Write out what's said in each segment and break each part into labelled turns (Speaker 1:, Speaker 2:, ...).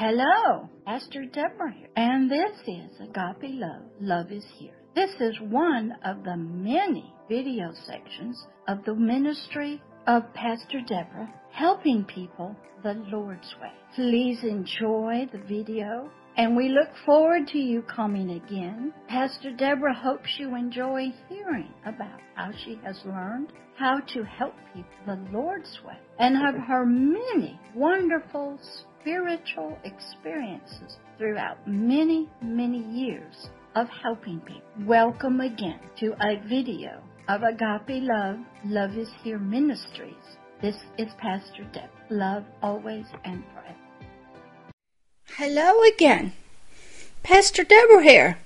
Speaker 1: Hello, Pastor Deborah here, and this is Agape Love. Love is here. This is one of the many video sections of the ministry of Pastor Deborah helping people the Lord's way. Please enjoy the video and we look forward to you coming again. Pastor Deborah hopes you enjoy hearing about how she has learned how to help people the Lord's way and of her many wonderful spiritual experiences throughout many, many years of helping people. Welcome again to a video of Agape Love, Love is Here Ministries. This is Pastor Deb. Love always and forever.
Speaker 2: Hello again. Pastor Deborah here.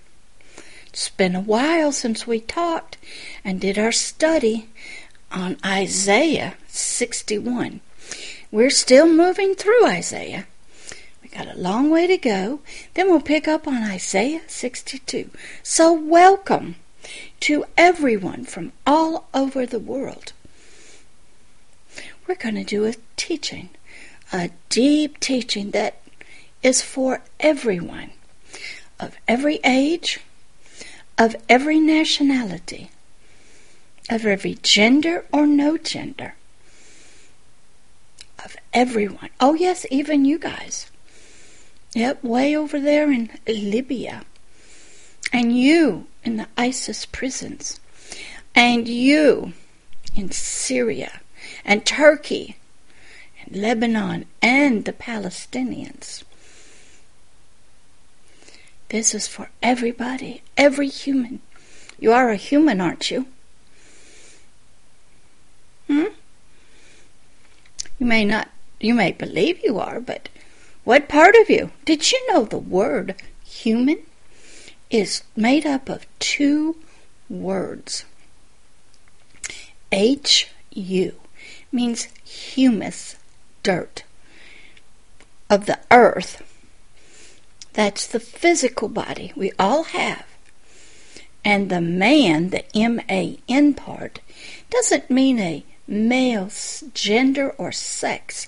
Speaker 2: It's been a while since we talked and did our study on Isaiah 61. We're still moving through Isaiah. Got a long way to go. Then we'll pick up on Isaiah 62. So welcome to everyone from all over the world. We're going to do a teaching, a deep teaching that is for everyone of every age, of every nationality, of every gender or no gender, of everyone. Oh, yes, even you guys. Yep, way over there in Libya. And you in the ISIS prisons. And you in Syria and Turkey and Lebanon and the Palestinians. This is for everybody, every human. You are a human, aren't you? Hmm? You may not, you may believe you are, but what part of you? Did you know the word human is made up of two words? H U means humus, dirt, of the earth that's the physical body we all have. And the man, the M A N part, doesn't mean a male gender or sex.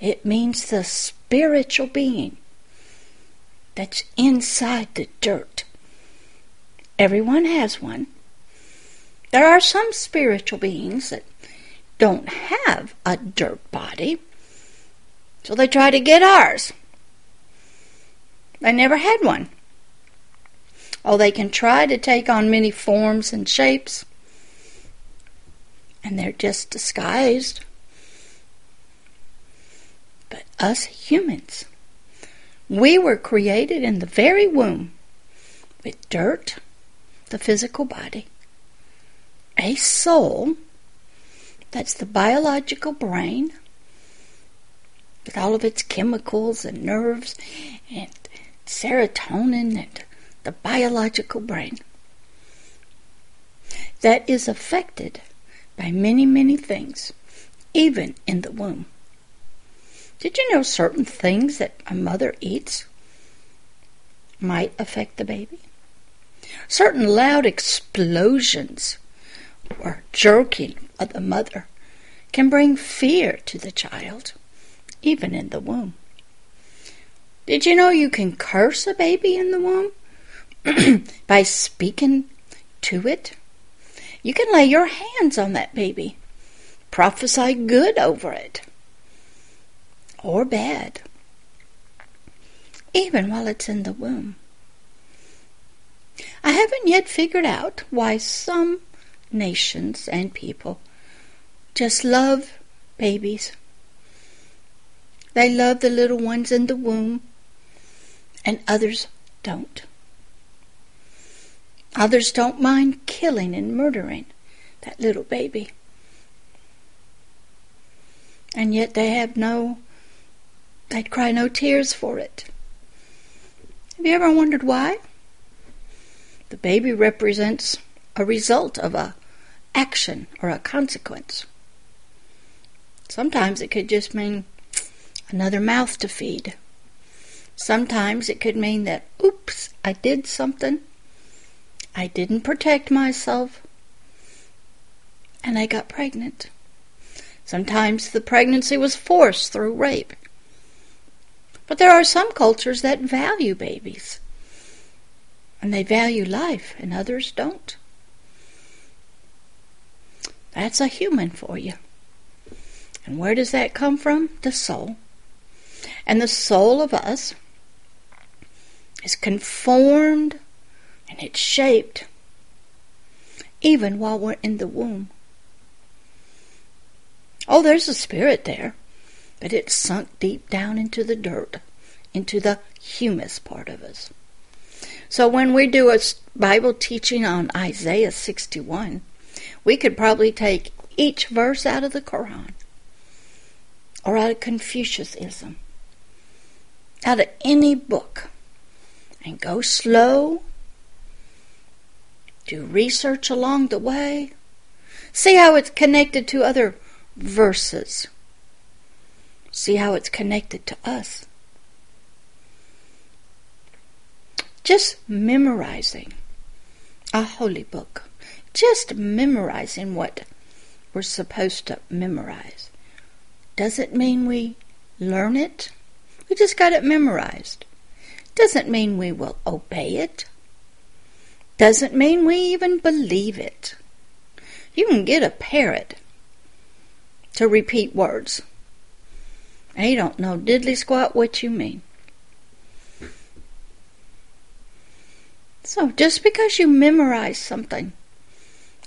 Speaker 2: It means the spiritual being that's inside the dirt. Everyone has one. There are some spiritual beings that don't have a dirt body, so they try to get ours. They never had one. Oh, they can try to take on many forms and shapes, and they're just disguised. Us humans, we were created in the very womb with dirt, the physical body, a soul, that's the biological brain, with all of its chemicals and nerves and serotonin and the biological brain that is affected by many, many things, even in the womb. Did you know certain things that a mother eats might affect the baby? Certain loud explosions or jerking of the mother can bring fear to the child, even in the womb. Did you know you can curse a baby in the womb by speaking to it? You can lay your hands on that baby, prophesy good over it, or bad, even while it's in the womb. I haven't yet figured out why some nations and people just love babies. They love the little ones in the womb and others don't. Others don't mind killing and murdering that little baby. And yet they have no, they'd cry no tears for it. Have you ever wondered why? The baby represents a result of a action or a consequence. Sometimes it could just mean another mouth to feed Sometimes it could mean that, oops, I did something. I didn't protect myself. And I got pregnant. Sometimes the pregnancy was forced through rape. But there are some cultures that value babies. And they value life, and others don't. That's a human for you. And where does that come from? The soul. And the soul of us is conformed and it's shaped even while we're in the womb. Oh, there's a spirit there, but it's sunk deep down into the dirt, into the humus part of us. So when we do a Bible teaching on Isaiah 61, we could probably take each verse out of the Quran or out of Confucianism, out of any book, and go slow, do research along the way, see how it's connected to other verses, see how it's connected to us. Just memorizing a holy book, just memorizing what we're supposed to memorize doesn't mean we learn it. We just got it memorized. Doesn't mean we will obey it. Doesn't mean we even believe it. You can get a parrot to repeat words. He don't know diddly squat what you mean. So just because you memorize something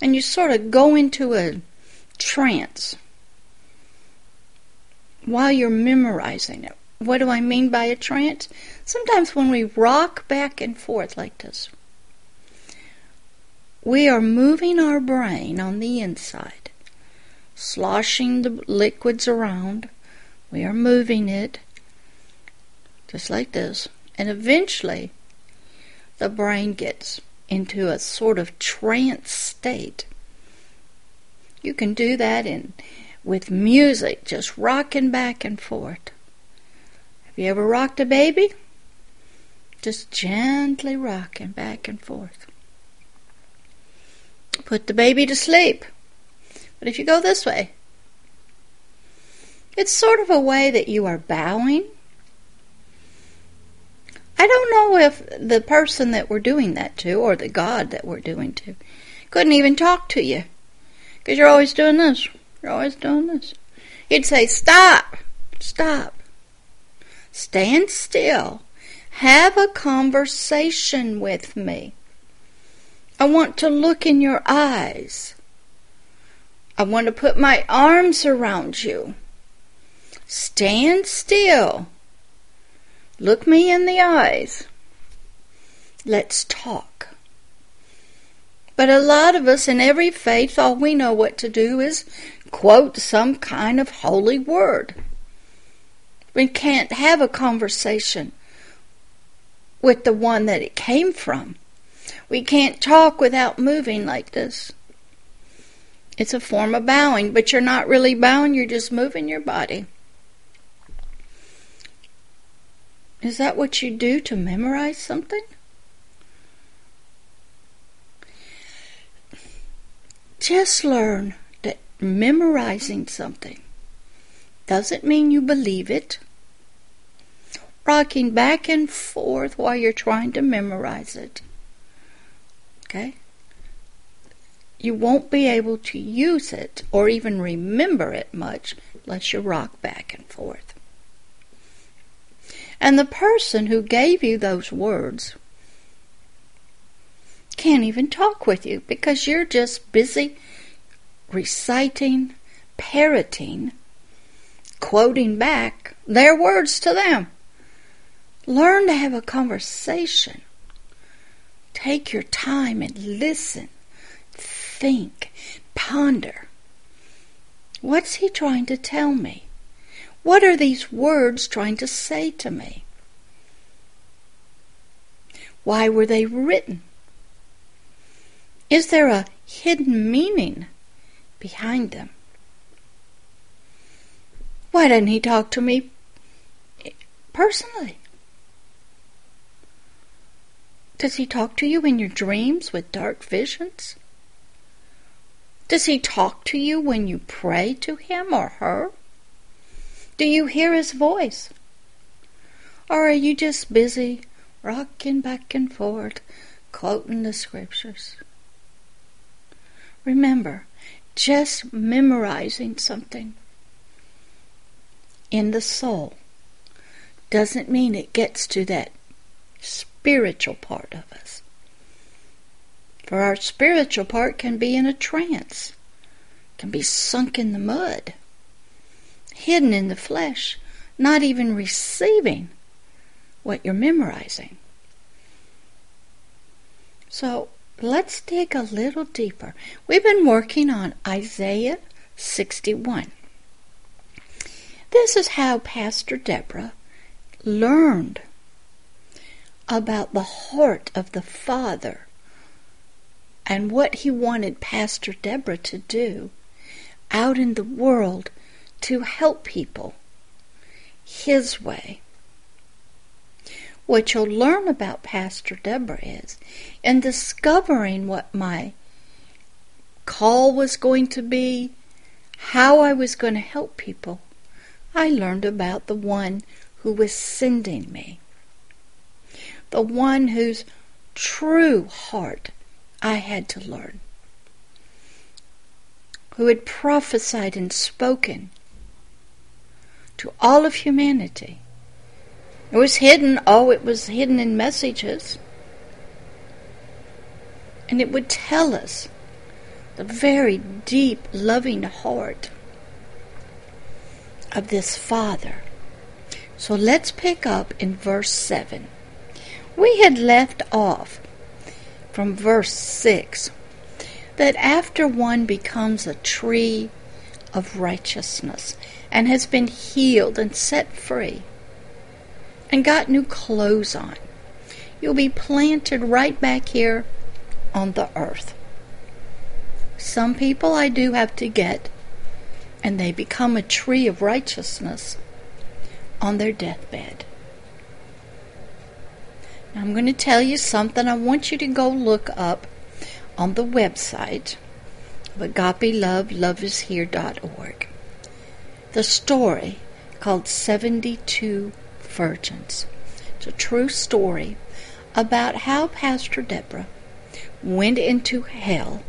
Speaker 2: and you sort of go into a trance while you're memorizing it. What do I mean by a trance? Sometimes when we rock back and forth like this, we are moving our brain on the inside, sloshing the liquids around. We are moving it just like this. And eventually, the brain gets into a sort of trance state. You can do that in with music just rocking back and forth. Have you ever rocked a baby? Just gently rocking back and forth. Put the baby to sleep. But if you go this way, it's sort of a way that you are bowing. I don't know if the person that we're doing that to, or the God that we're doing to, couldn't even talk to you. Because you're always doing this. You're always doing this. He'd say, Stop! Stop. Stand still. Have a conversation with me. I want to look in your eyes. I want to put my arms around you. Stand still. Look me in the eyes. Let's talk. But a lot of us in every faith, all we know what to do is quote some kind of holy word. We can't have a conversation with the one that it came from. We can't talk without moving like this. It's a form of bowing, but you're not really bowing, you're just moving your body. Is that what you do to memorize something? Just learn that memorizing something doesn't mean you believe it. Rocking back and forth while you're trying to memorize it. Okay? You won't be able to use it or even remember it much unless you rock back and forth. And the person who gave you those words can't even talk with you because you're just busy reciting, parroting, quoting back their words to them. Learn to have a conversation. Take your time and listen, think, ponder. What's he trying to tell me? What are these words trying to say to me? Why were they written? Is there a hidden meaning behind them? Why didn't he talk to me personally? Does he talk to you in your dreams with dark visions? Does he talk to you when you pray to him or her? Do you hear his voice? Or are you just busy rocking back and forth, quoting the scriptures? Remember, just memorizing something in the soul doesn't mean it gets to that spiritual part of us. For our spiritual part can be in a trance, can be sunk in the mud, hidden in the flesh, not even receiving what you're memorizing. So let's dig a little deeper. We've been working on Isaiah 61. This is how Pastor Deborah learned about the heart of the Father and what he wanted Pastor Deborah to do out in the world to help people his way. What you'll learn about Pastor Deborah is in discovering what my call was going to be, how I was going to help people, I learned about the one who was sending me, the one whose true heart I had to learn, who had prophesied and spoken to all of humanity. It was hidden, oh, it was hidden in messages. And it would tell us the very deep, loving heart of this Father. So let's pick up in verse 7. We had left off from verse 6 that after one becomes a tree of righteousness and has been healed and set free and got new clothes on, you'll be planted right back here on the earth. Some people I do have to get and they become a tree of righteousness on their deathbed. Now, I'm going to tell you something I want you to go look up on the website of agapeloveloveishere.org. The story called 72 Virgins. It's a true story about how Pastor Deborah went into hell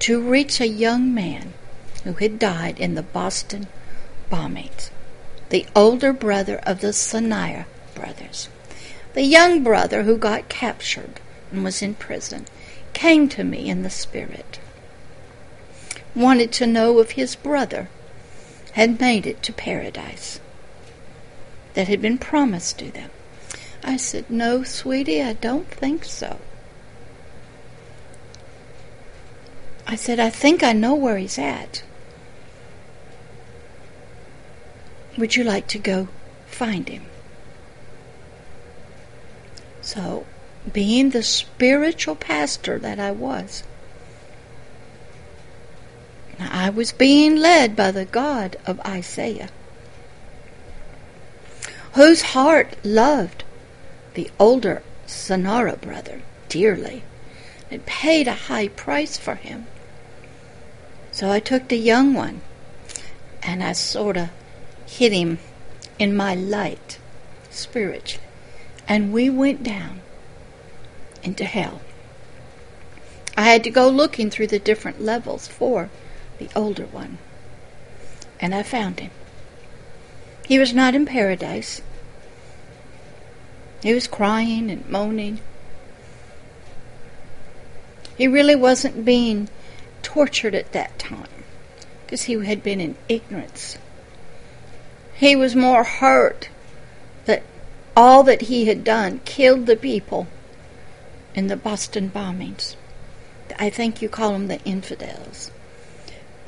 Speaker 2: to reach a young man who had died in the Boston bombings, the older brother of the Tsarnaev brothers. The young brother who got captured and was in prison came to me in the spirit, wanted to know if his brother had made it to paradise that had been promised to them. I said, No, sweetie, I don't think so. I said, I think I know where he's at. Would you like to go find him? So, being the spiritual pastor that I was, I was being led by the God of Isaiah, whose heart loved the older Tsarnaev brother dearly and paid a high price for him. So I took the young one and I sort of hit him in my light spiritually. And we went down into hell. I had to go looking through the different levels for the older one. And I found him. He was not in paradise. He was crying and moaning. He really wasn't being tortured at that time because he had been in ignorance he was more hurt that all that he had done killed the people in the Boston bombings. I think you call them the infidels.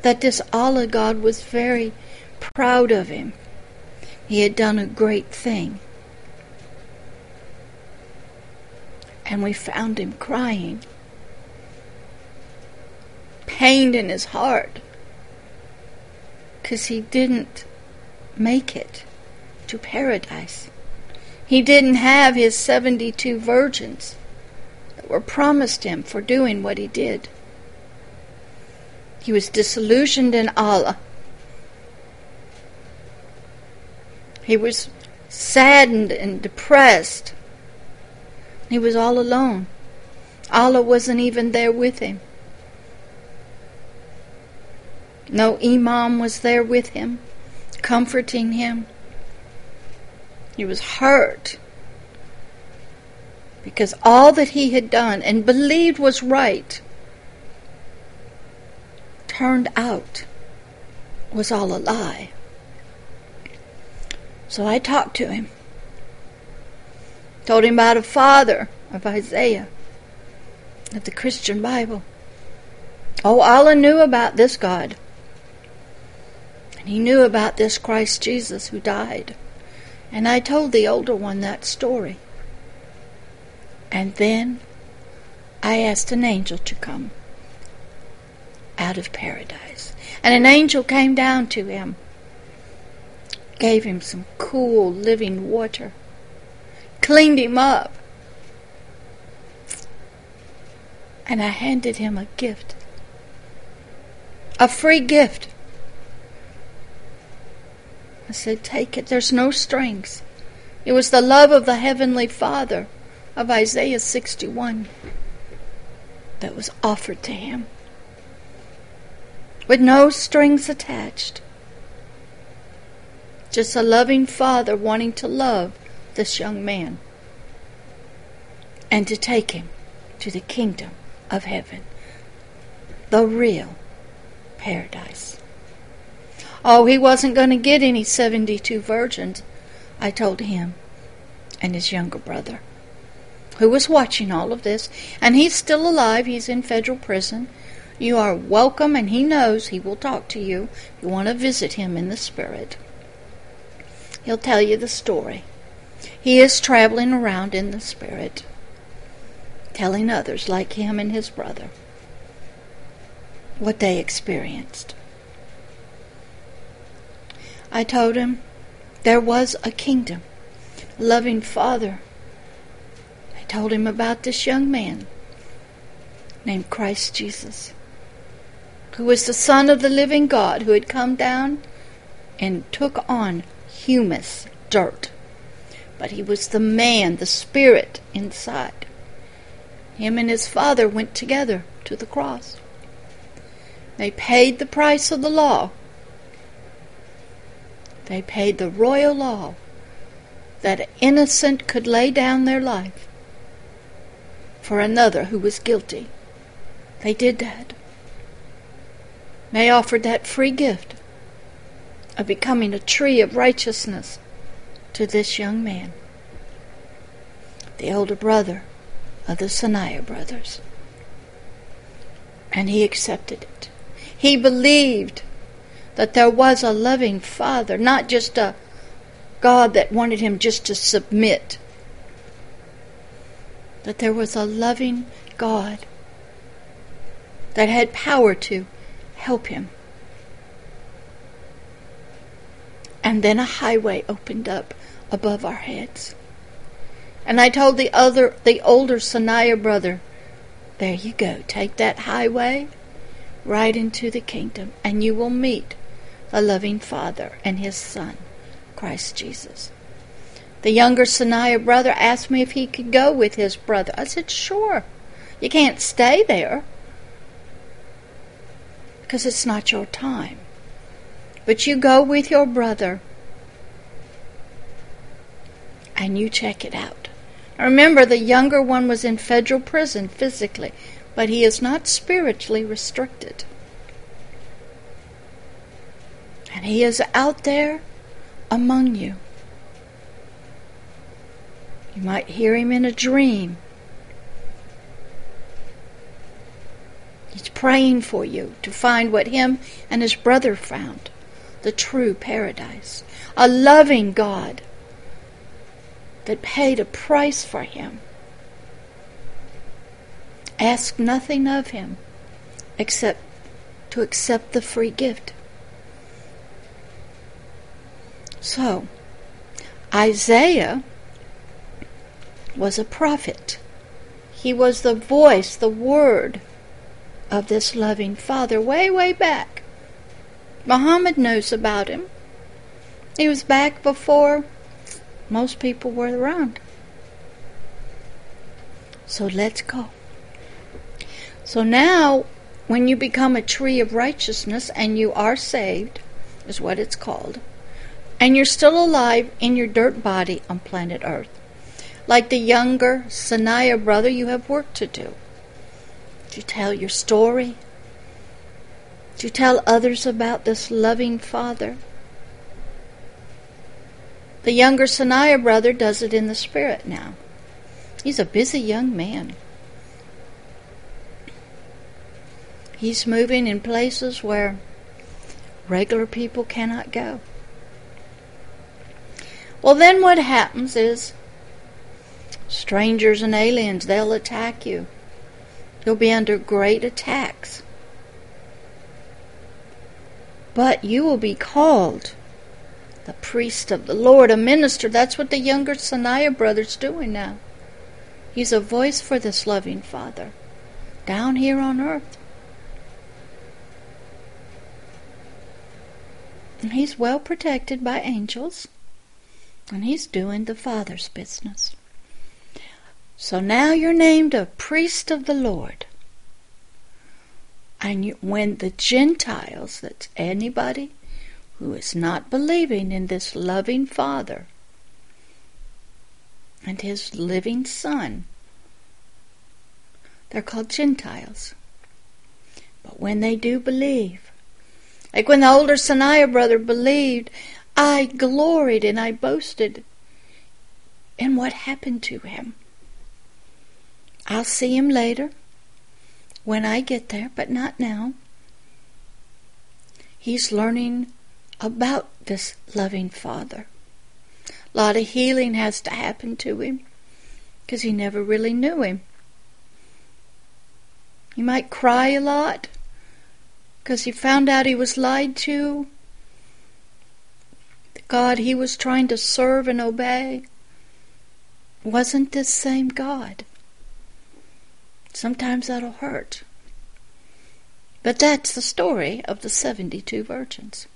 Speaker 2: That this Allah God was very proud of him. He had done a great thing. And we found him crying, pained in his heart, because he didn't make it to paradise. He didn't have his 72 virgins that were promised him for doing what he did. He was disillusioned in Allah. He was saddened and depressed. He was all alone. Allah wasn't even there with him. No imam was there with him, comforting him. He was hurt because all that he had done and believed was right turned out was all a lie. So I talked to him. Told him about a father of Isaiah of the Christian Bible. Oh, Allah knew about this God. And he knew about this Christ Jesus who died. And I told the older one that story. And then I asked an angel to come out of paradise. And an angel came down to him, gave him some cool living water, cleaned him up, and I handed him a gift. A free gift. I said, Take it. There's no strings. It was the love of the Heavenly Father of Isaiah 61 that was offered to him with no strings attached. Just a loving father wanting to love this young man and to take him to the kingdom of heaven, the real paradise. Oh, he wasn't going to get any 72 virgins, I told him and his younger brother, who was watching all of this, and he's still alive. He's in federal prison. You are welcome, and he knows he will talk to you. You want to visit him in the spirit. He'll tell you the story. He is traveling around in the spirit, telling others like him and his brother what they experienced. I told him there was a kingdom, loving father. I told him about this young man named Christ Jesus who was the Son of the living God, who had come down and took on humus, dirt. But he was the man, the spirit inside. Him and his Father went together to the cross. They paid the price of the law. They paid the royal law that innocent could lay down their life for another who was guilty. They did that. They offered that free gift of becoming a tree of righteousness to this young man, the elder brother of the Sanaya brothers. And he accepted it. He believed that there was a loving Father, not just a God that wanted him just to submit. That there was a loving God that had power to help him. And then a highway opened up above our heads. And I told the other the older Sanaya brother, there you go, take that highway right into the kingdom, and you will meet the loving Father and his Son, Christ Jesus. The younger Sanaya brother asked me if he could go with his brother. I said, Sure. You can't stay there because it's not your time. But you go with your brother and you check it out. Remember, the younger one was in federal prison physically, but he is not spiritually restricted. And he is out there among you. You might hear him in a dream. He's praying for you to find what him and his brother found the true paradise. A loving God that paid a price for him. Ask nothing of him except to accept the free gift. So, Isaiah was a prophet. He was the voice, the word of this loving Father way, way back. Muhammad knows about him. He was back before most people were around. So let's go. So now, when you become a tree of righteousness and you are saved, is what it's called, and you're still alive in your dirt body on planet Earth. Like the younger Sanaya brother, you have work to do. Do you tell your story? You tell others about this loving Father? The younger Sanaya brother does it in the spirit now. He's a busy young man. He's moving in places where regular people cannot go. Well, then what happens is strangers and aliens, they'll attack you. You'll be under great attacks. But you will be called the priest of the Lord, a minister. That's what the younger Sanaya brother's doing now. He's a voice for this loving Father down here on earth. And he's well protected by angels, and he's doing the Father's business. So now you're named a priest of the Lord. And you, when the Gentiles, that's anybody who is not believing in this loving Father and His living Son. They're called Gentiles. But when they do believe, like when the older Sanaya brother believed, I gloried and I boasted in what happened to him. I'll see him later when I get there, but not now. He's learning about this loving Father. A lot of healing has to happen to him because he never really knew him. He might cry a lot because he found out he was lied to. The God he was trying to serve and obey wasn't this same God. Sometimes that'll hurt. But that's the story of the 72 virgins.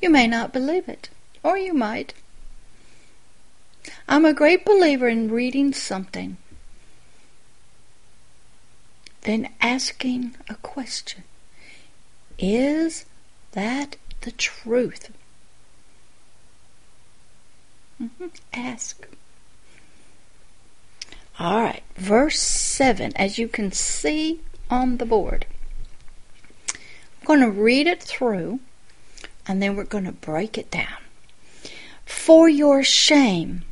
Speaker 2: You may not believe it, or you might. I'm a great believer in reading something, then asking a question. Is that the truth? Mm-hmm. Ask. All right, verse 7, as you can see on the board. I'm going to read it through and then we're going to break it down. For your shame,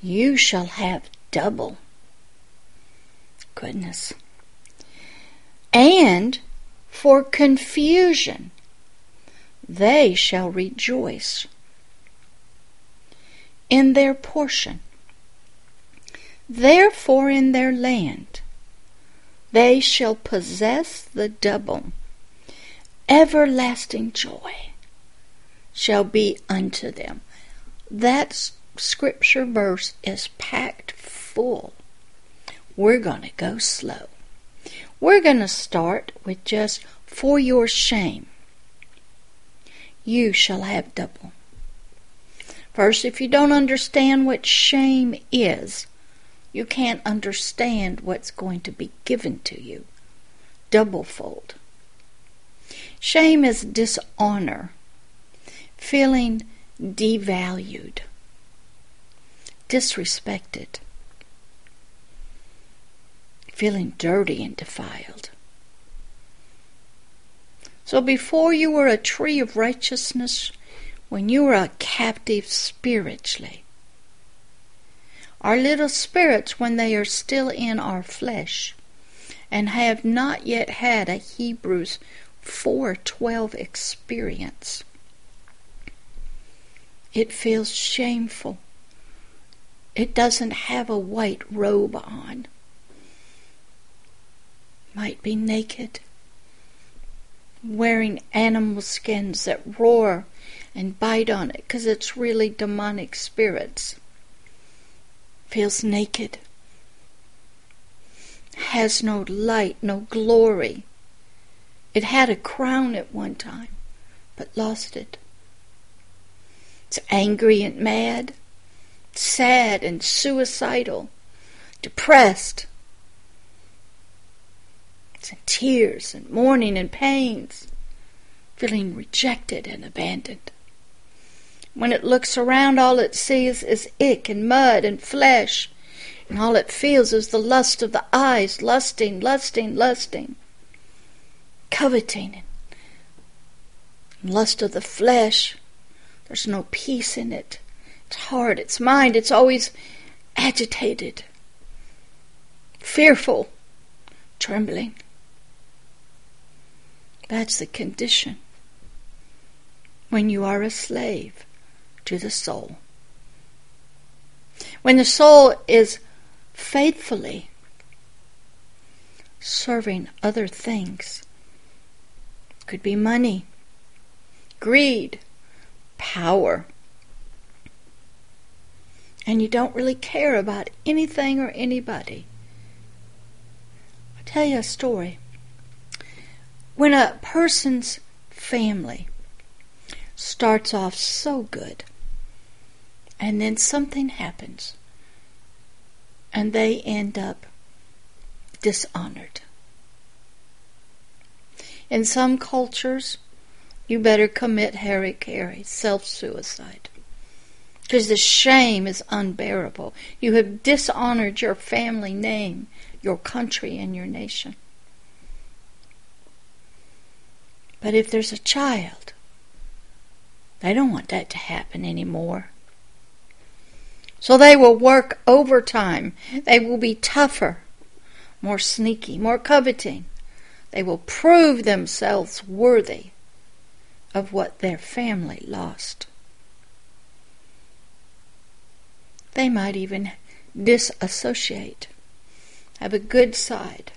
Speaker 2: you shall have double. Goodness. And for confusion, they shall rejoice in their portion. Therefore, in their land, they shall possess the double everlasting joy shall be unto them. That scripture verse is packed full. We're going to go slow. We're going to start with just for your shame. You shall have double. First, if you don't understand what shame is, you can't understand what's going to be given to you. Double fold. Shame is dishonor, feeling devalued, disrespected, feeling dirty and defiled. So before you were a tree of righteousness, when you were a captive spiritually, our little spirits, when they are still in our flesh and have not yet had a Hebrews 412 experience. It feels shameful. It doesn't have a white robe on. Might be naked, wearing animal skins that roar and bite on it because it's really demonic spirits. Feels naked. Has no light, no glory it had a crown at one time, but lost it. It's angry and mad, sad and suicidal, depressed, and tears and mourning and pains, feeling rejected and abandoned. When it looks around, all it sees is ick and mud and flesh, and all it feels is the lust of the eyes, lusting, lusting, lusting, coveting, and lust of the flesh. There's no peace in it. It's hard, it's mind, it's always agitated, fearful, trembling. That's the condition. When you are a slave to the soul. When the soul is faithfully serving other things, could be money, greed, power, and you don't really care about anything or anybody. I'll tell you a story. When a person's family starts off so good, and then something happens, and they end up dishonored. In some cultures, you better commit hara-kiri, self suicide. Because the shame is unbearable. You have dishonored your family name, your country, and your nation. But if there's a child, they don't want that to happen anymore. So they will work overtime. They will be tougher, more sneaky, more coveting. They will prove themselves worthy of what their family lost. They might even disassociate, have a good side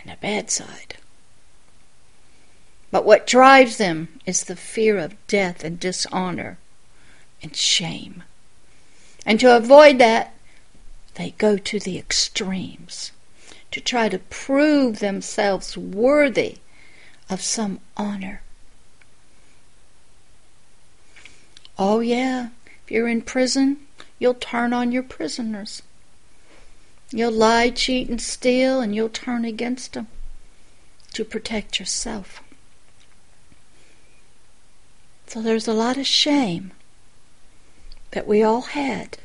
Speaker 2: and a bad side. But what drives them is the fear of death and dishonor and shame. And to avoid that, they go to the extremes to try to prove themselves worthy of some honor. Oh, yeah, if you're in prison, you'll turn on your prisoners. You'll lie, cheat, and steal, and you'll turn against them to protect yourself. So there's a lot of shame that we all had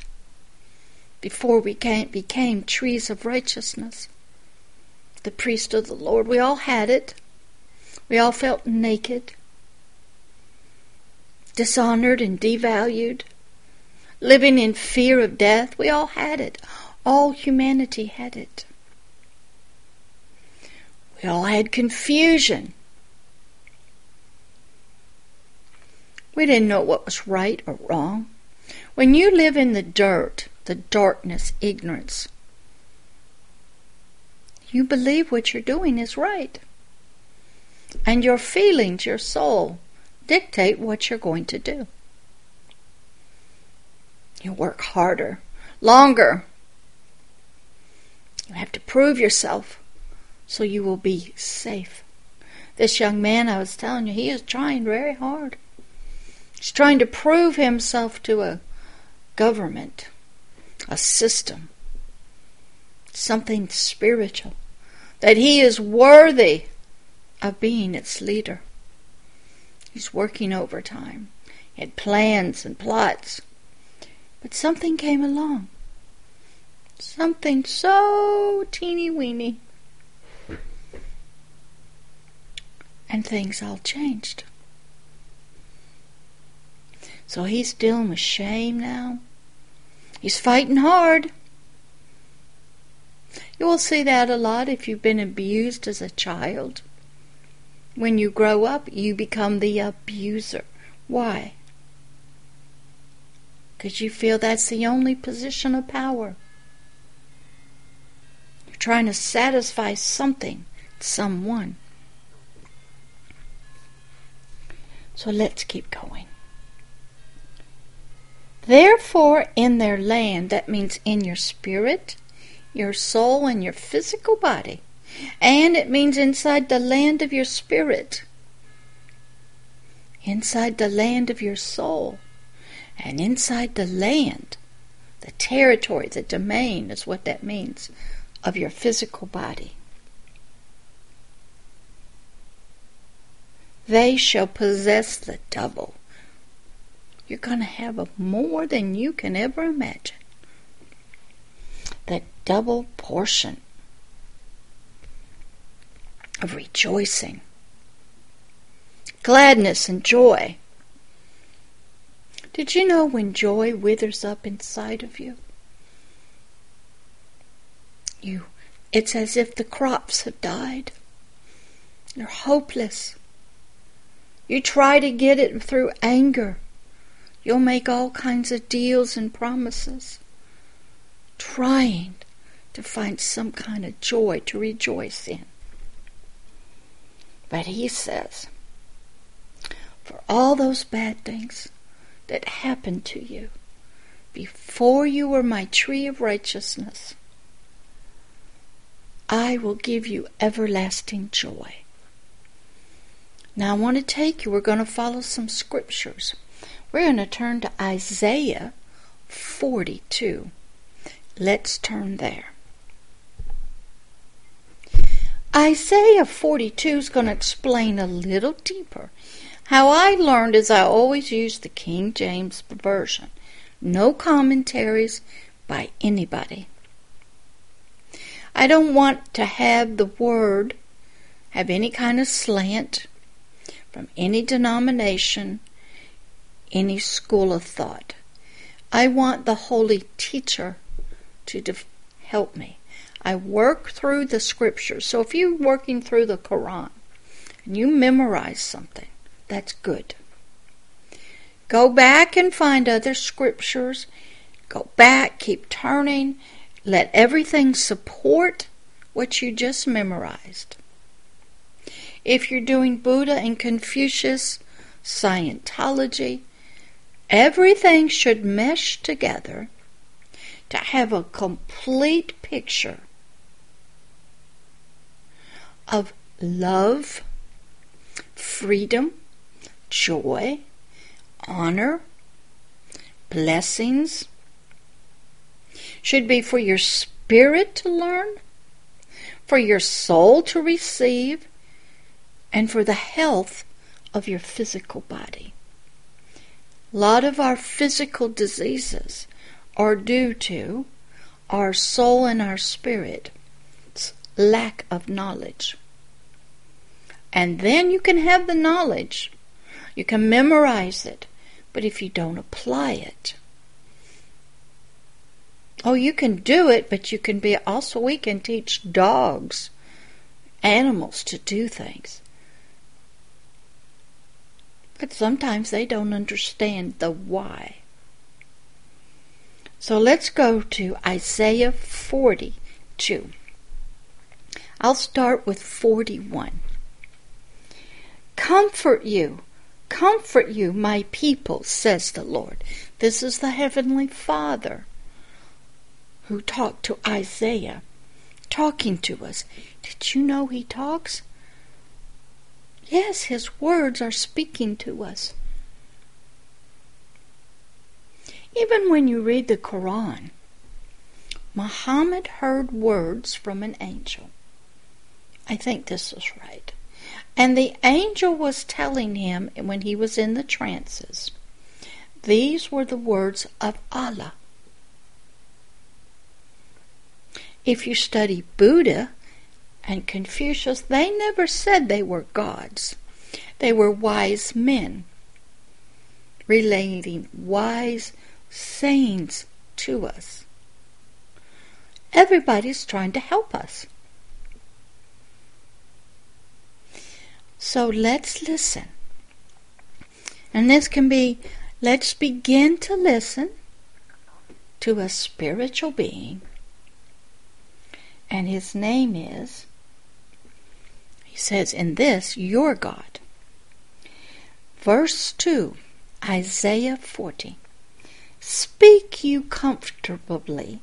Speaker 2: before we came, became trees of righteousness. The priest of the Lord, we all had it. We all felt naked, dishonored, and devalued, living in fear of death. We all had it. All humanity had it. We all had confusion We didn't know what was right or wrong. When you live in the dirt, the darkness, ignorance, you believe what you're doing is right. And your feelings, your soul, dictate what you're going to do. You work harder, longer. You have to prove yourself so you will be safe. This young man I was telling you, he is trying very hard. He's trying to prove himself to a government, a system, something spiritual, that he is worthy of being its leader. He's working overtime. He had plans and plots. But something came along. Something so teeny weeny. And things all changed. So he's dealing with shame now. He's fighting hard. You will see that a lot if you've been abused as a child. When you grow up, you become the abuser. Why? Because you feel that's the only position of power. You're trying to satisfy something, someone. So let's keep going. Therefore, in their land, that means in your spirit, your soul, and your physical body. And it means inside the land of your spirit, inside the land of your soul, and inside the land The territory, the domain is what that means of your physical body. They shall possess the double. You're going to have a more than you can ever imagine. The double portion of rejoicing, gladness, and joy. Did you know when joy withers up inside of you? You it's as if the crops have died. You're hopeless. You try to get it through anger. You'll make all kinds of deals and promises, trying to find some kind of joy to rejoice in. But he says, for all those bad things, that happened to you before you were my tree of righteousness, I will give you everlasting joy. Now I want to take you, we're going to follow some scriptures. We're going to turn to Isaiah 42. Let's turn there. Isaiah 42 is going to explain a little deeper how I learned is I always use the King James Version. No commentaries by anybody. I don't want to have the word have any kind of slant from any denomination, any school of thought. I want the holy teacher to help me. I work through the scriptures. So if you're working through the Quran and you memorize something, that's good. Go back and find other scriptures. Go back, keep turning. Let everything support what you just memorized. If you're doing Buddha and Confucius, Scientology, everything should mesh together to have a complete picture of love, freedom, joy, honor, blessings should be for your spirit to learn, for your soul to receive, and for the health of your physical body. A lot of our physical diseases are due to our soul and our spirit's lack of knowledge. And then you can have the knowledge you can memorize it, but if you don't apply it, oh, you can do it, but you can be also, we can teach dogs, animals to do things. But sometimes they don't understand the why. So let's go to Isaiah 42. I'll start with 41. Comfort you, Comfort you, my people, says the Lord. This is the Heavenly Father who talked to Isaiah, talking to us. Did you know he talks? Yes, his words are speaking to us. Even when you read the Quran, Muhammad heard words from an angel. I think this is right. And the angel was telling him when he was in the trances, these were the words of Allah. If you study Buddha and Confucius, they never said they were gods. They were wise men relating wise sayings to us. Everybody's trying to help us. So let's listen. And this can be, let's begin to listen to a spiritual being. And his name is, he says, in this, your God. Verse 2, Isaiah 40. Speak you comfortably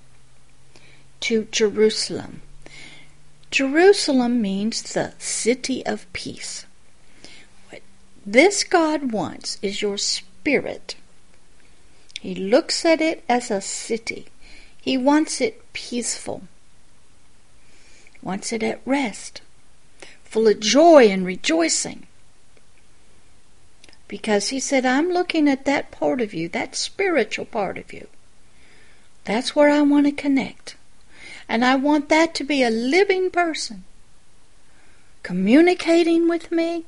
Speaker 2: to Jerusalem Jerusalem means the city of peace. What this God wants is your spirit. He looks at it as a city. He wants it peaceful, wants it at rest, full of joy and rejoicing. Because he said, I'm looking at that part of you, that spiritual part of you. That's where I want to connect. And I want that to be a living person, communicating with me,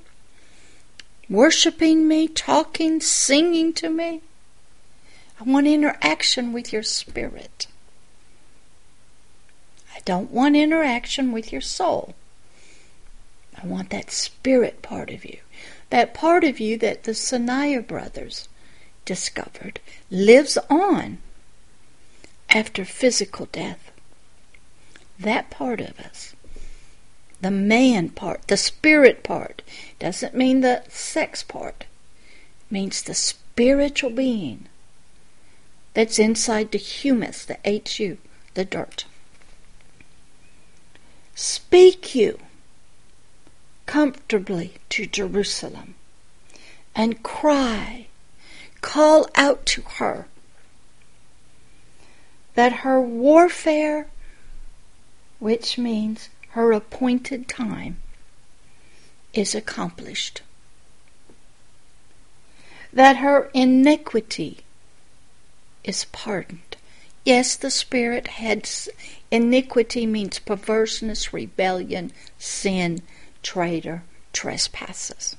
Speaker 2: worshiping me, talking, singing to me. I want interaction with your spirit. I don't want interaction with your soul. I want that spirit part of you. That part of you that the Tsarnaev brothers discovered lives on after physical death. That part of us, the man part, the spirit part, doesn't mean the sex part, it means the spiritual being that's inside the humus, the HU, the dirt. Speak you comfortably to Jerusalem and cry, call out to her that her warfare, which means her appointed time, is accomplished. That her iniquity is pardoned. Yes, the Spirit had iniquity means perverseness, rebellion, sin, traitor, trespasses.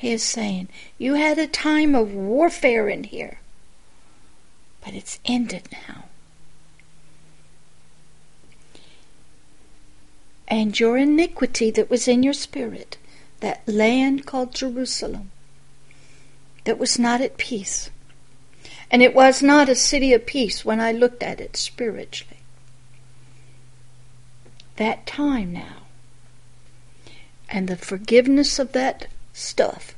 Speaker 2: He is saying, You had a time of warfare in here, but it's ended now. And your iniquity that was in your spirit, that land called Jerusalem, that was not at peace. And it was not a city of peace when I looked at it spiritually. That time now and the forgiveness of that stuff,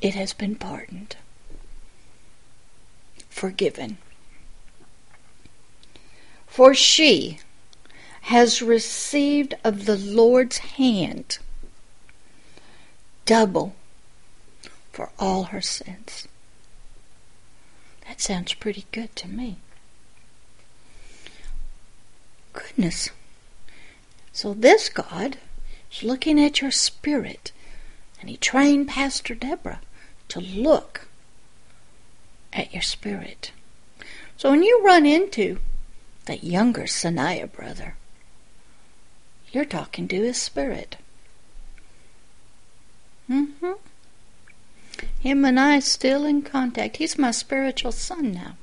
Speaker 2: it has been pardoned, forgiven. For she has received of the Lord's hand double for all her sins. That sounds pretty good to me. Goodness. So this God is looking at your spirit, and he trained Pastor Deborah to look at your spirit. So when you run into that younger Tsarnaev brother, you're talking to his spirit. Mm-hmm. Him and I still in contact. He's my spiritual son now.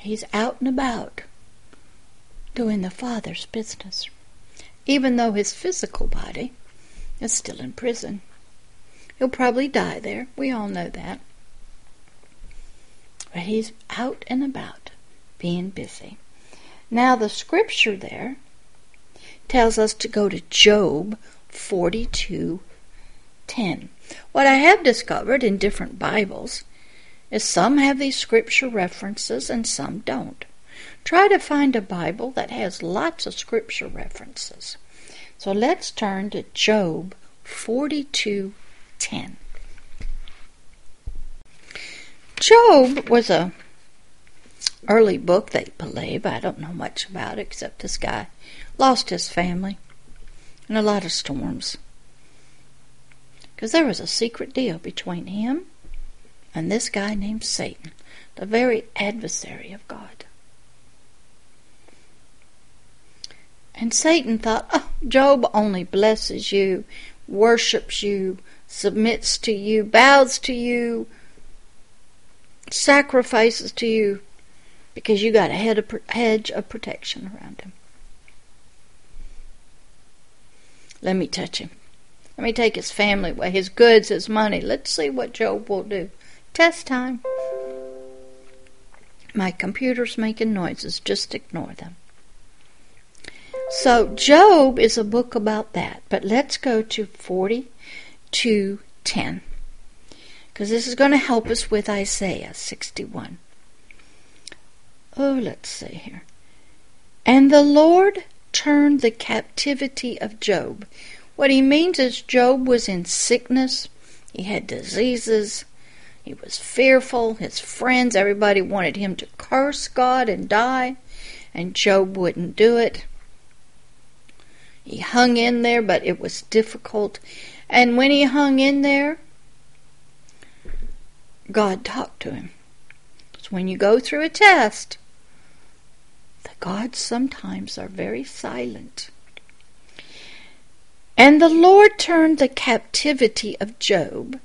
Speaker 2: He's out and about doing the Father's business, even though his physical body is still in prison. He'll probably die there. We all know that. But he's out and about, being busy. Now, the scripture there tells us to go to Job 42 10. What I have discovered in different Bibles is some have these scripture references and some don't. Try to find a Bible that has lots of scripture references. So let's turn to Job 42:10. Job was a early book they believe. I don't know much about it except this guy lost his family in a lot of storms. Because there was a secret deal between him and this guy named Satan, the very adversary of God. And Satan thought, oh, Job only blesses you, worships you, submits to you, bows to you, sacrifices to you, because you got a hedge of protection around him. Let me touch him. Let me take his family away, his goods, his money. Let's see what Job will do. Test time. My computer's making noises. Just ignore them. So Job is a book about that. But let's go to 42:10. Because this is going to help us with Isaiah 61. Oh, let's see here. And the Lord turned the captivity of Job. What he means is Job was in sickness, he had diseases, He was fearful. His friends, everybody wanted him to curse God and die, and Job wouldn't do it. He hung in there, but it was difficult. And when he hung in there, God talked to him. So when you go through a test, the gods sometimes are very silent. And the Lord turned the captivity of Job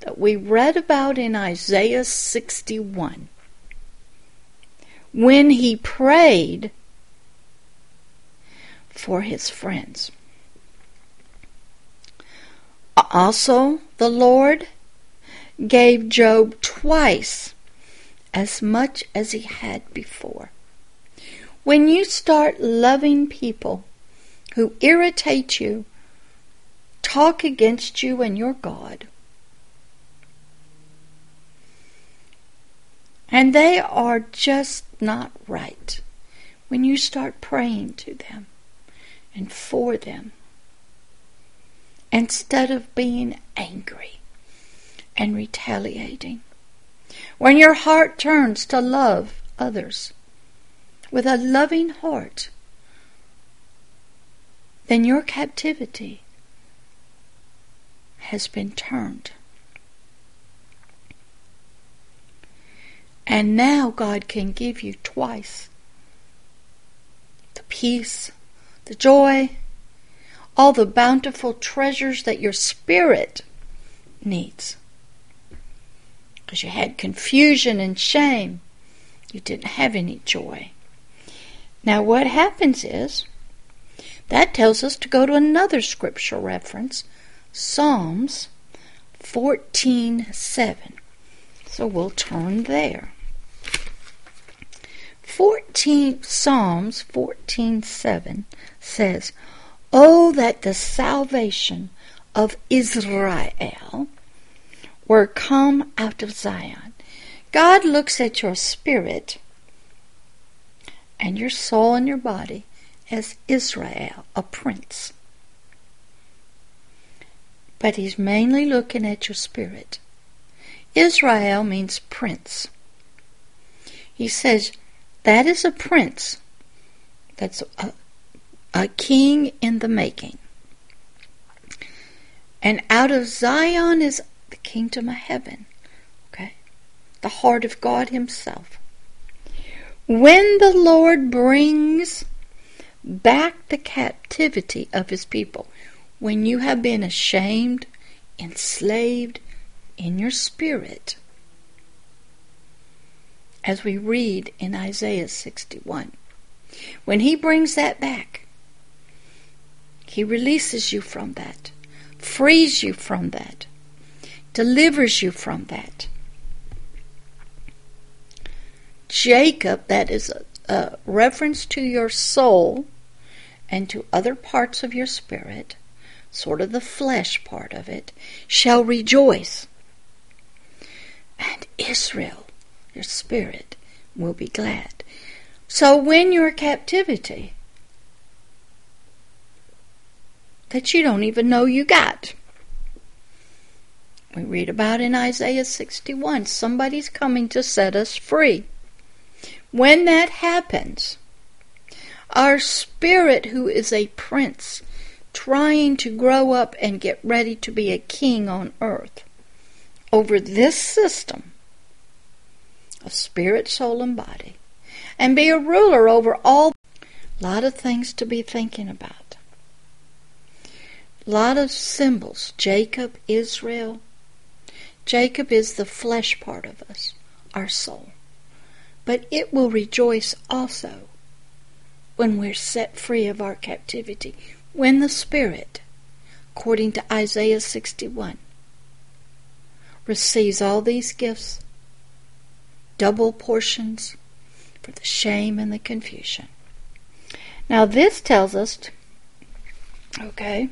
Speaker 2: that we read about in Isaiah 61 when he prayed for his friends. Also, the Lord gave Job twice as much as he had before. When you start loving people who irritate you, talk against you and your God, and they are just not right, when you start praying to them and for them, instead of being angry and retaliating. When your heart turns to love others with a loving heart, then your captivity has been turned. And now God can give you twice the peace, the joy, all the bountiful treasures that your spirit needs because you had confusion and shame. You didn't have any joy. Now, what happens is that tells us to go to another scripture reference, Psalms 14:7. So we'll turn there. 14 Psalms 14:7 says, "Oh that the salvation of Israel were come out of Zion. God looks at your spirit and your soul and your body as Israel, a prince. But he's mainly looking at your spirit. Israel means prince. He says, that is a prince. That's a, a king in the making. And out of Zion is the kingdom of heaven. Okay? The heart of God Himself. When the Lord brings back the captivity of His people, when you have been ashamed, enslaved in your spirit, as we read in Isaiah 61. When He brings that back, He releases you from that, frees you from that, delivers you from that. Jacob, that is a, a reference to your soul and to other parts of your spirit, sort of the flesh part of it, shall rejoice. And Israel, your spirit, will be glad. So when your captivity that you don't even know you got, we read about in Isaiah 61 somebody's coming to set us free. When that happens, our spirit, who is a prince, trying to grow up and get ready to be a king on earth, over this system of spirit, soul, and body, and be a ruler over all. Lot of things to be thinking about. Lot of symbols Jacob, Israel, Jacob is the flesh part of us, our soul. But it will rejoice also when we're set free of our captivity, when the Spirit, according to Isaiah 61, receives all these gifts, double portions for the shame and the confusion. Now, this tells us, okay,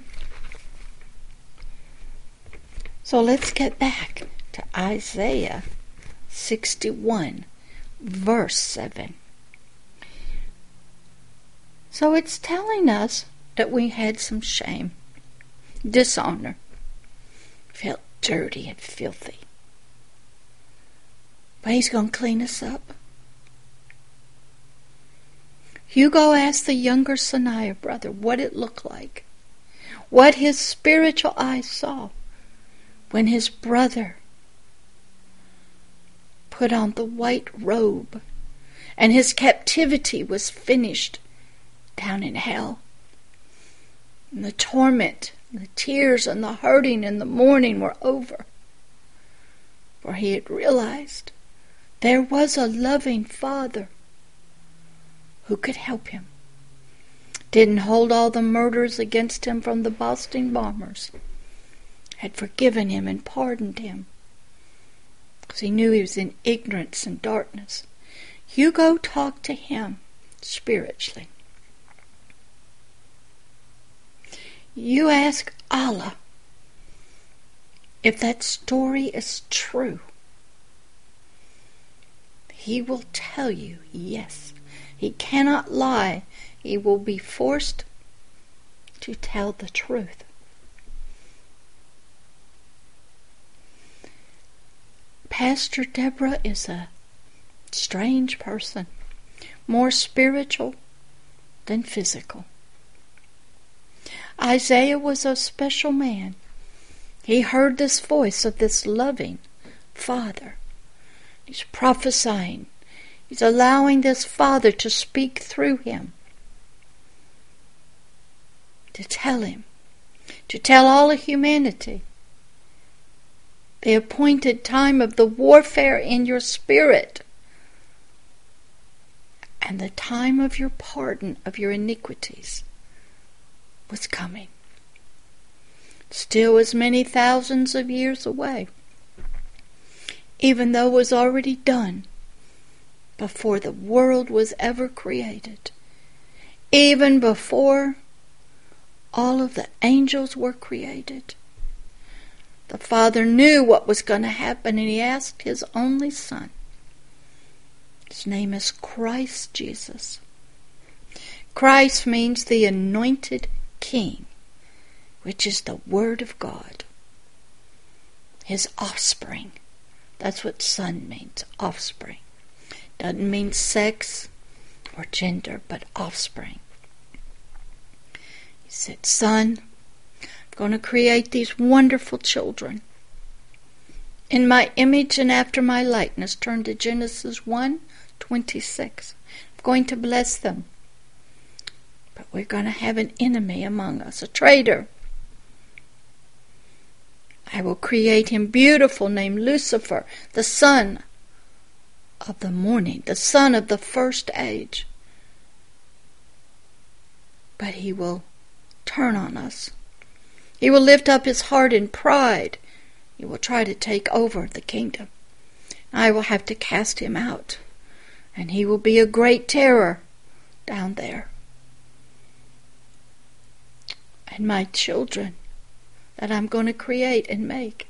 Speaker 2: so let's get back to Isaiah 61, verse 7. So it's telling us that we had some shame, dishonor, felt dirty and filthy. But He's going to clean us up. Hugo asked the younger Tsarnaev brother what it looked like, what his spiritual eyes saw when his brother put on the white robe and his captivity was finished down in hell. And the torment, and the tears, and the hurting and the mourning were over. For he had realized there was a loving Father who could help him. Didn't hold all the murders against him from the Boston bombers. Had forgiven him and pardoned him. Because he knew he was in ignorance and darkness. Hugo talked to him spiritually. You ask Allah if that story is true. He will tell you yes. He cannot lie. He will be forced to tell the truth. Pastor Deborah is a strange person, more spiritual than physical. Isaiah was a special man. He heard this voice of this loving Father. He's prophesying. He's allowing this Father to speak through him, to tell him, to tell all of humanity. The appointed time of the warfare in your spirit. And the time of your pardon of your iniquities was coming. Still as many thousands of years away, even though it was already done before the world was ever created, even before all of the angels were created. The Father knew what was going to happen, and He asked His only Son his name is Christ Jesus. Christ means the anointed king, which is the Word of God. His offspring. That's what son means, offspring. Doesn't mean sex or gender, but offspring. He said, Son, I'm going to create these wonderful children. In my image and after my likeness. Turn to Genesis 1 26. I'm going to bless them. But we're going to have an enemy among us, a traitor. I will create him beautiful, named Lucifer, the son of the morning, the son of the first age. But he will turn on us. He will lift up his heart in pride. He will try to take over the kingdom. I will have to cast him out and he will be a great terror down there. And my children that I'm going to create and make,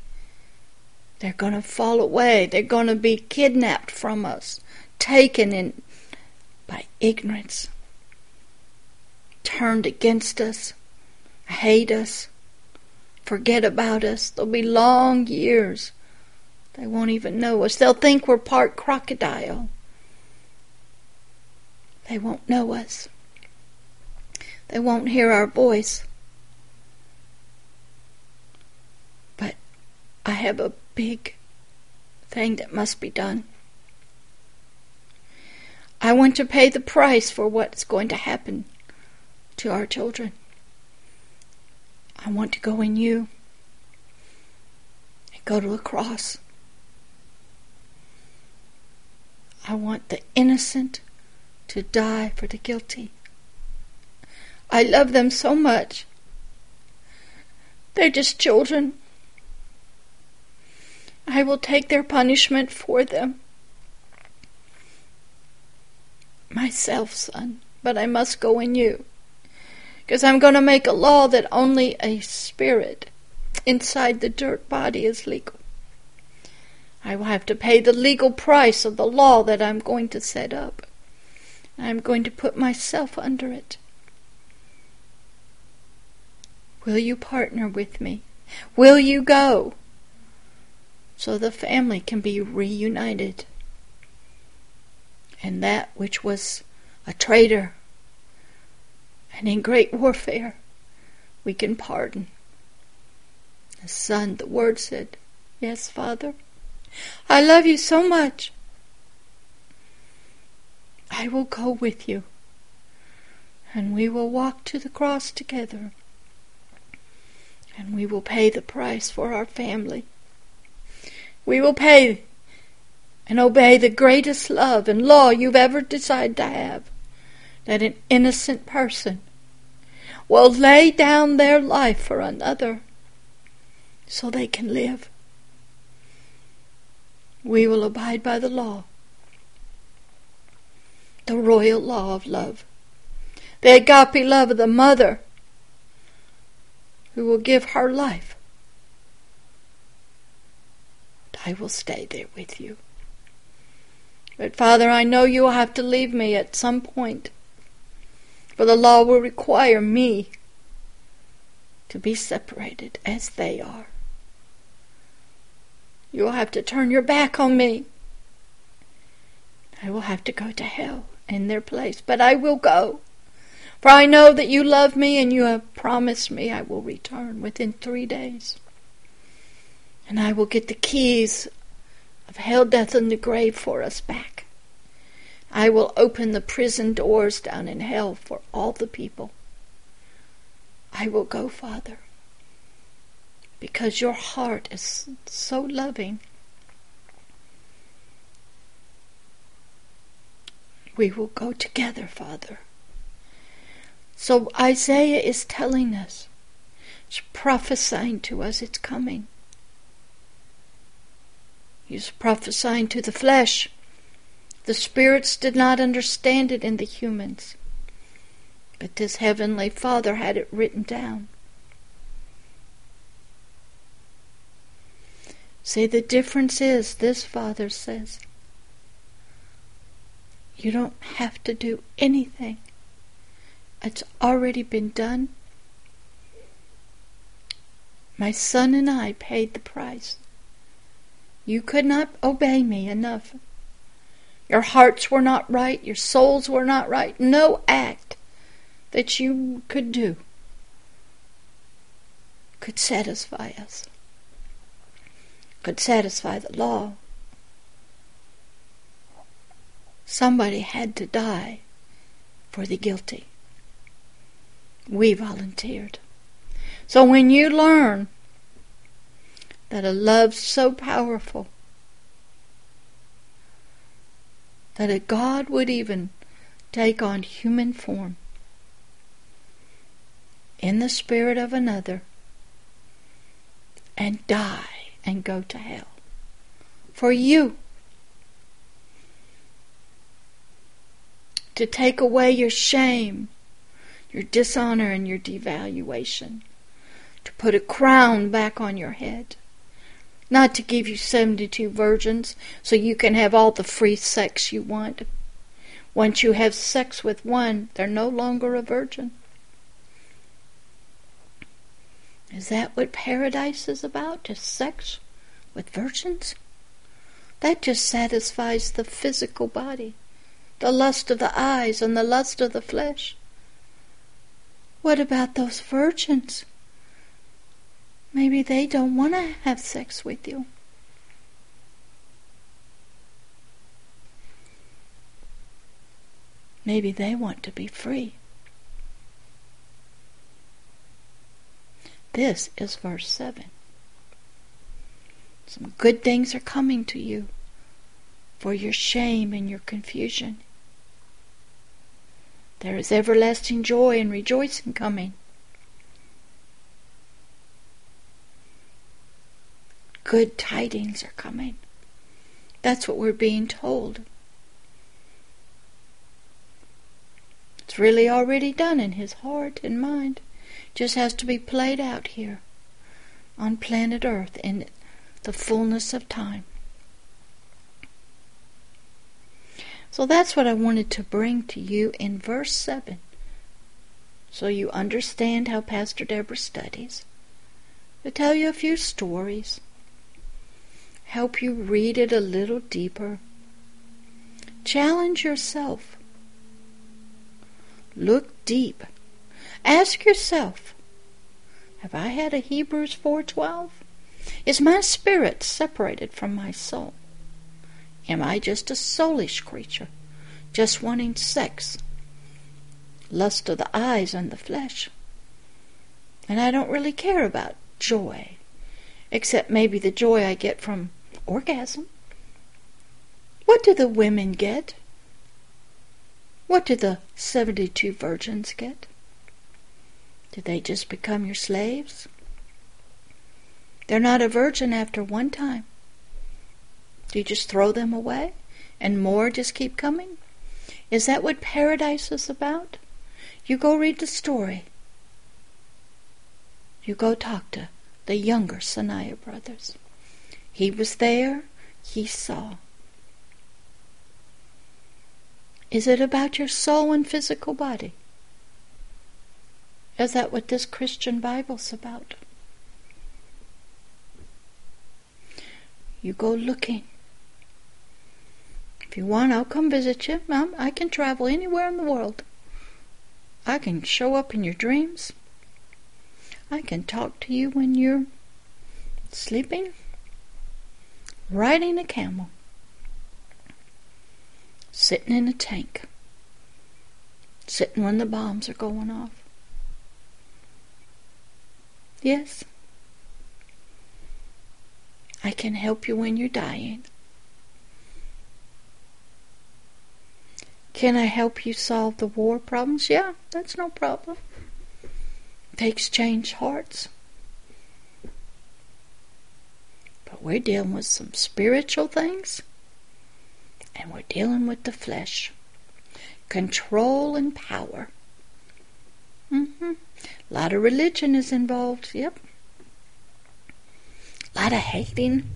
Speaker 2: they're going to fall away. They're going to be kidnapped from us, taken in by ignorance, turned against us, hate us, forget about us. There'll be long years. They won't even know us. They'll think we're part crocodile. They won't know us. They won't hear our voice. I have a big thing that must be done. I want to pay the price for what's going to happen to our children. I want to go in you and go to a cross. I want the innocent to die for the guilty. I love them so much. They're just children. I will take their punishment for them. Myself, son, but I must go in you. Because I'm going to make a law that only a spirit inside the dirt body is legal. I will have to pay the legal price of the law that I'm going to set up. I'm going to put myself under it. Will you partner with me? Will you go? So the family can be reunited. And that which was a traitor and in great warfare, we can pardon. The Son, the Word said, Yes, Father, I love you so much. I will go with you, and we will walk to the cross together, and we will pay the price for our family. We will pay and obey the greatest love and law you've ever decided to have that an innocent person will lay down their life for another so they can live. We will abide by the law, the royal law of love, the agape love of the mother who will give her life. I will stay there with you. But Father, I know you will have to leave me at some point, for the law will require me to be separated as they are. You will have to turn your back on me. I will have to go to hell in their place, but I will go. For I know that you love me and you have promised me I will return within three days. And I will get the keys of hell, death, and the grave for us back. I will open the prison doors down in hell for all the people. I will go, Father because your heart is so loving. We will go together, Father. So Isaiah is telling us, he's prophesying to us it's coming. He's prophesying to the flesh. The spirits did not understand it in the humans. But this heavenly Father had it written down. See, the difference is this Father says, you don't have to do anything. It's already been done. My son and I paid the price. You could not obey me enough. Your hearts were not right. Your souls were not right. No act that you could do could satisfy us could satisfy the law. Somebody had to die for the guilty. We volunteered. So when you learn that a love so powerful that a God would even take on human form in the spirit of another and die and go to hell. For you. To take away your shame, your dishonor, and your devaluation. To put a crown back on your head. Not to give you 72 virgins so you can have all the free sex you want. Once you have sex with one, they're no longer a virgin. Is that what paradise is about? Just sex with virgins? That just satisfies the physical body, the lust of the eyes and the lust of the flesh. What about those virgins? Maybe they don't want to have sex with you. Maybe they want to be free. This is verse 7. Some good things are coming to you for your shame and your confusion. There is everlasting joy and rejoicing coming. Good tidings are coming. That's what we're being told. It's really already done in his heart and mind just has to be played out here on planet Earth in the fullness of time. So that's what I wanted to bring to you in verse 7 so you understand how Pastor Deborah studies. To tell you a few stories, help you read it a little deeper, Challenge yourself. Look deep. Ask yourself, have I had a Hebrews 4:12? Is my spirit separated from my soul? Am I just a soulish creature, just wanting sex, lust of the eyes and the flesh? And I don't really care about joy, except maybe the joy I get from orgasm. What do the women get? What do the 72 virgins get? Do they just become your slaves? They're not a virgin after one time. Do you just throw them away and more just keep coming? Is that what paradise is about? You go read the story. You go talk to the younger Tsarnaev brothers. He was there, he saw. Is it about your soul and physical body? Is that what this Christian Bible's about? You go looking. If you want, I'll come visit you. Mom, I can travel anywhere in the world. I can show up in your dreams. I can talk to you when you're sleeping, riding a camel, sitting in a tank, sitting when the bombs are going off. Yes, I can help you when you're dying. Can I help you solve the war problems? Yeah, that's no problem. They exchange hearts. But we're dealing with some spiritual things, and we're dealing with the flesh. Control and power. Mm-hmm. A lot of religion is involved, yep. A lot of hating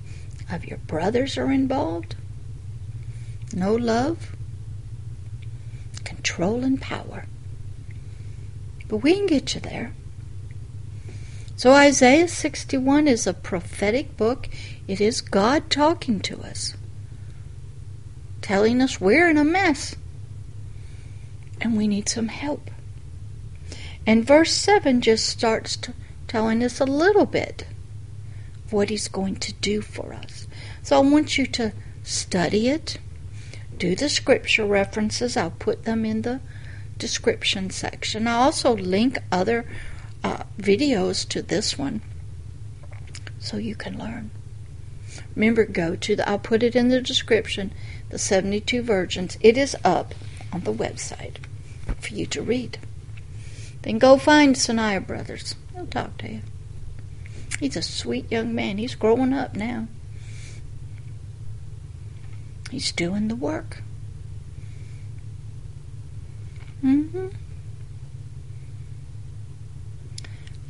Speaker 2: of your brothers are involved. No love. Control and power. But we can get you there. So Isaiah 61 is a prophetic book. It is God talking to us, telling us we're in a mess and we need some help. And verse 7 just starts telling us a little bit of what he's going to do for us. So I want you to study it, do the scripture references. I'll put them in the description section. I'll also link other uh, videos to this one so you can learn. Remember, go to the, I'll put it in the description, the 72 Virgins. It is up on the website for you to read. Then go find Tsarnaev Brothers. He'll talk to you. He's a sweet young man. He's growing up now. He's doing the work. Mm-hmm.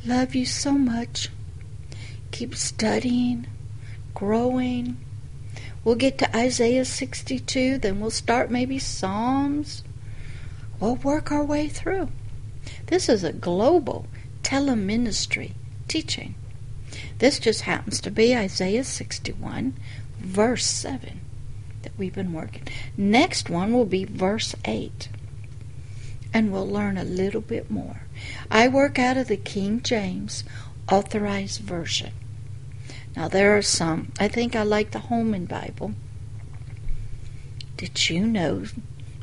Speaker 2: Love you so much. Keep studying, growing. We'll get to Isaiah 62, then we'll start maybe Psalms. We'll work our way through. This is a global teleministry teaching. This just happens to be Isaiah 61, verse 7 that we've been working. Next one will be verse 8, and we'll learn a little bit more. I work out of the King James Authorized Version. Now, there are some. I think I like the Holman Bible. Did you know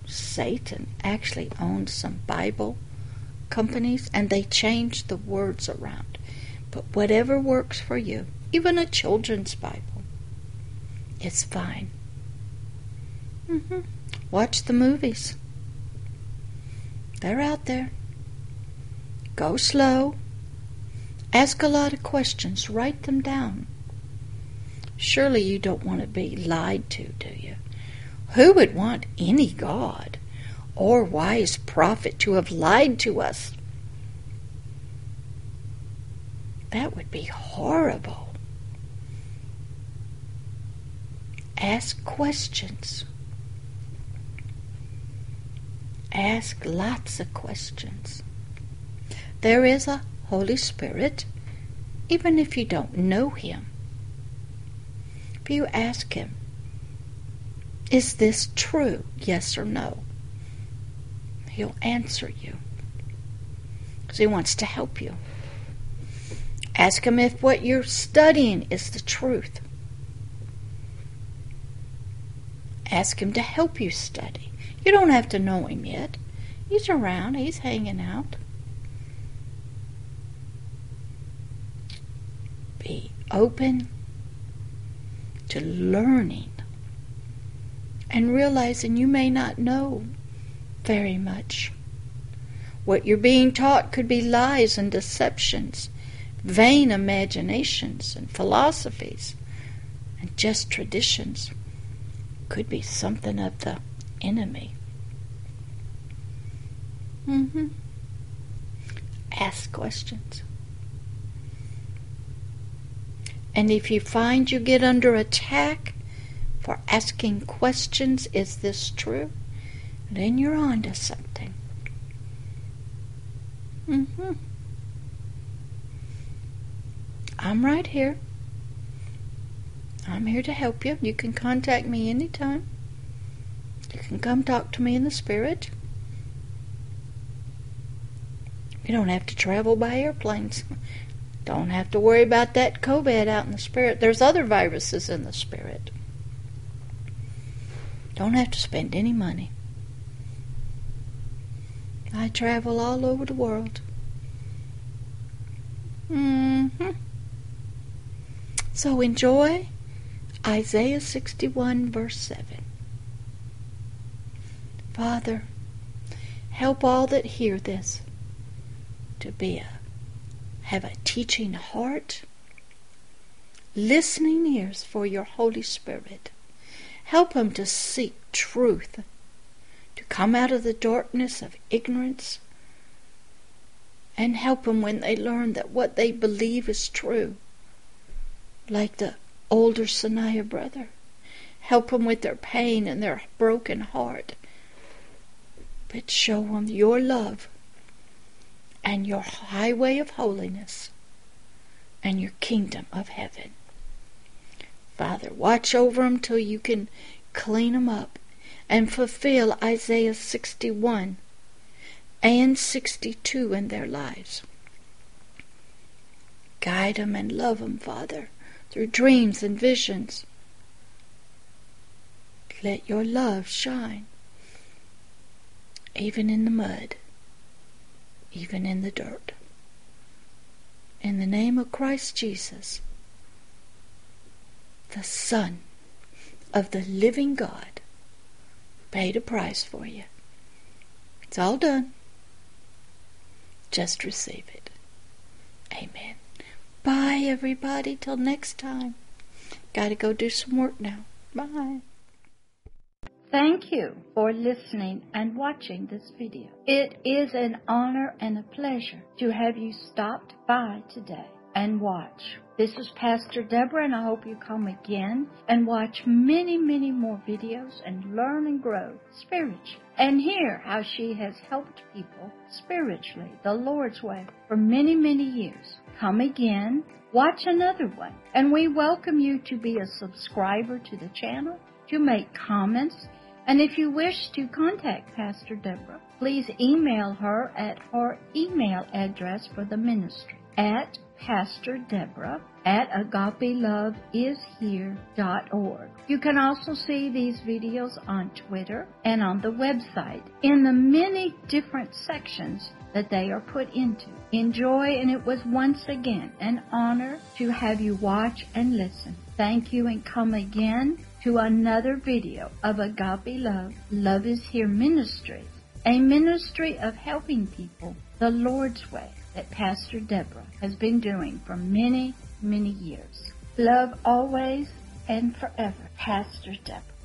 Speaker 2: Satan actually owns some Bible companies and they change the words around? But whatever works for you, even a children's Bible, it's fine. Mm-hmm. Watch the movies. They're out there. Go slow. Ask a lot of questions. Write them down. Surely you don't want to be lied to, do you? Who would want any God or wise prophet to have lied to us? That would be horrible. Ask questions. Ask lots of questions. There is a Holy Spirit, even if you don't know Him. If you ask Him, Is this true? Yes or no? He'll answer you. Because he wants to help you. Ask him if what you're studying is the truth. Ask him to help you study. You don't have to know him yet. He's around, he's hanging out. Be open to learning and realizing you may not know very much. What you're being taught could be lies and deceptions, vain imaginations and philosophies, and just traditions. Could be something of the enemy. Mm-hmm. Ask questions. And if you find you get under attack for asking questions, is this true? Then you're on to something. Mm-hmm. I'm right here. I'm here to help you. You can contact me anytime. You can come talk to me in the spirit. You don't have to travel by airplanes. Don't have to worry about that COVID out in the spirit. There's other viruses in the spirit. Don't have to spend any money. I travel all over the world. Mm-hmm. So enjoy Isaiah 61, verse 7. Father, help all that hear this to be a have a teaching heart, listening ears for your Holy Spirit. Help them to seek truth, to come out of the darkness of ignorance, and help them when they learn that what they believe is true, like the older Tsarnaev brother. Help them with their pain and their broken heart, but show them your love and your highway of holiness and your kingdom of heaven. Father, watch over them till you can clean them up and fulfill Isaiah 61 and 62 in their lives. Guide them and love them, Father, through dreams and visions. Let your love shine, even in the mud even in the dirt. In the name of Christ Jesus, the Son of the living God, paid a price for you. It's all done. Just receive it. Amen. Bye, everybody. Till next time. Gotta go do some work now. Bye.
Speaker 1: Thank you for listening and watching this video. It is an honor and a pleasure to have you stopped by today and watch. This is Pastor Deborah and I hope you come again and watch many, many more videos and learn and grow spiritually and hear how she has helped people spiritually the Lord's way for many, many years. Come again, watch another one, and we welcome you to be a subscriber to the channel, to make comments, and if you wish to contact Pastor Deborah, please email her at her email address for the ministry at Pastor Deborah at agapeloveishere.org. You can also see these videos on Twitter and on the website in the many different sections that they are put into. Enjoy, and it was once again an honor to have you watch and listen. Thank you and come again to another video of Agape Love, Love is Here Ministries, a ministry of helping people the Lord's way that Pastor Deborah has been doing for many, many years. Love always and forever, Pastor Deborah.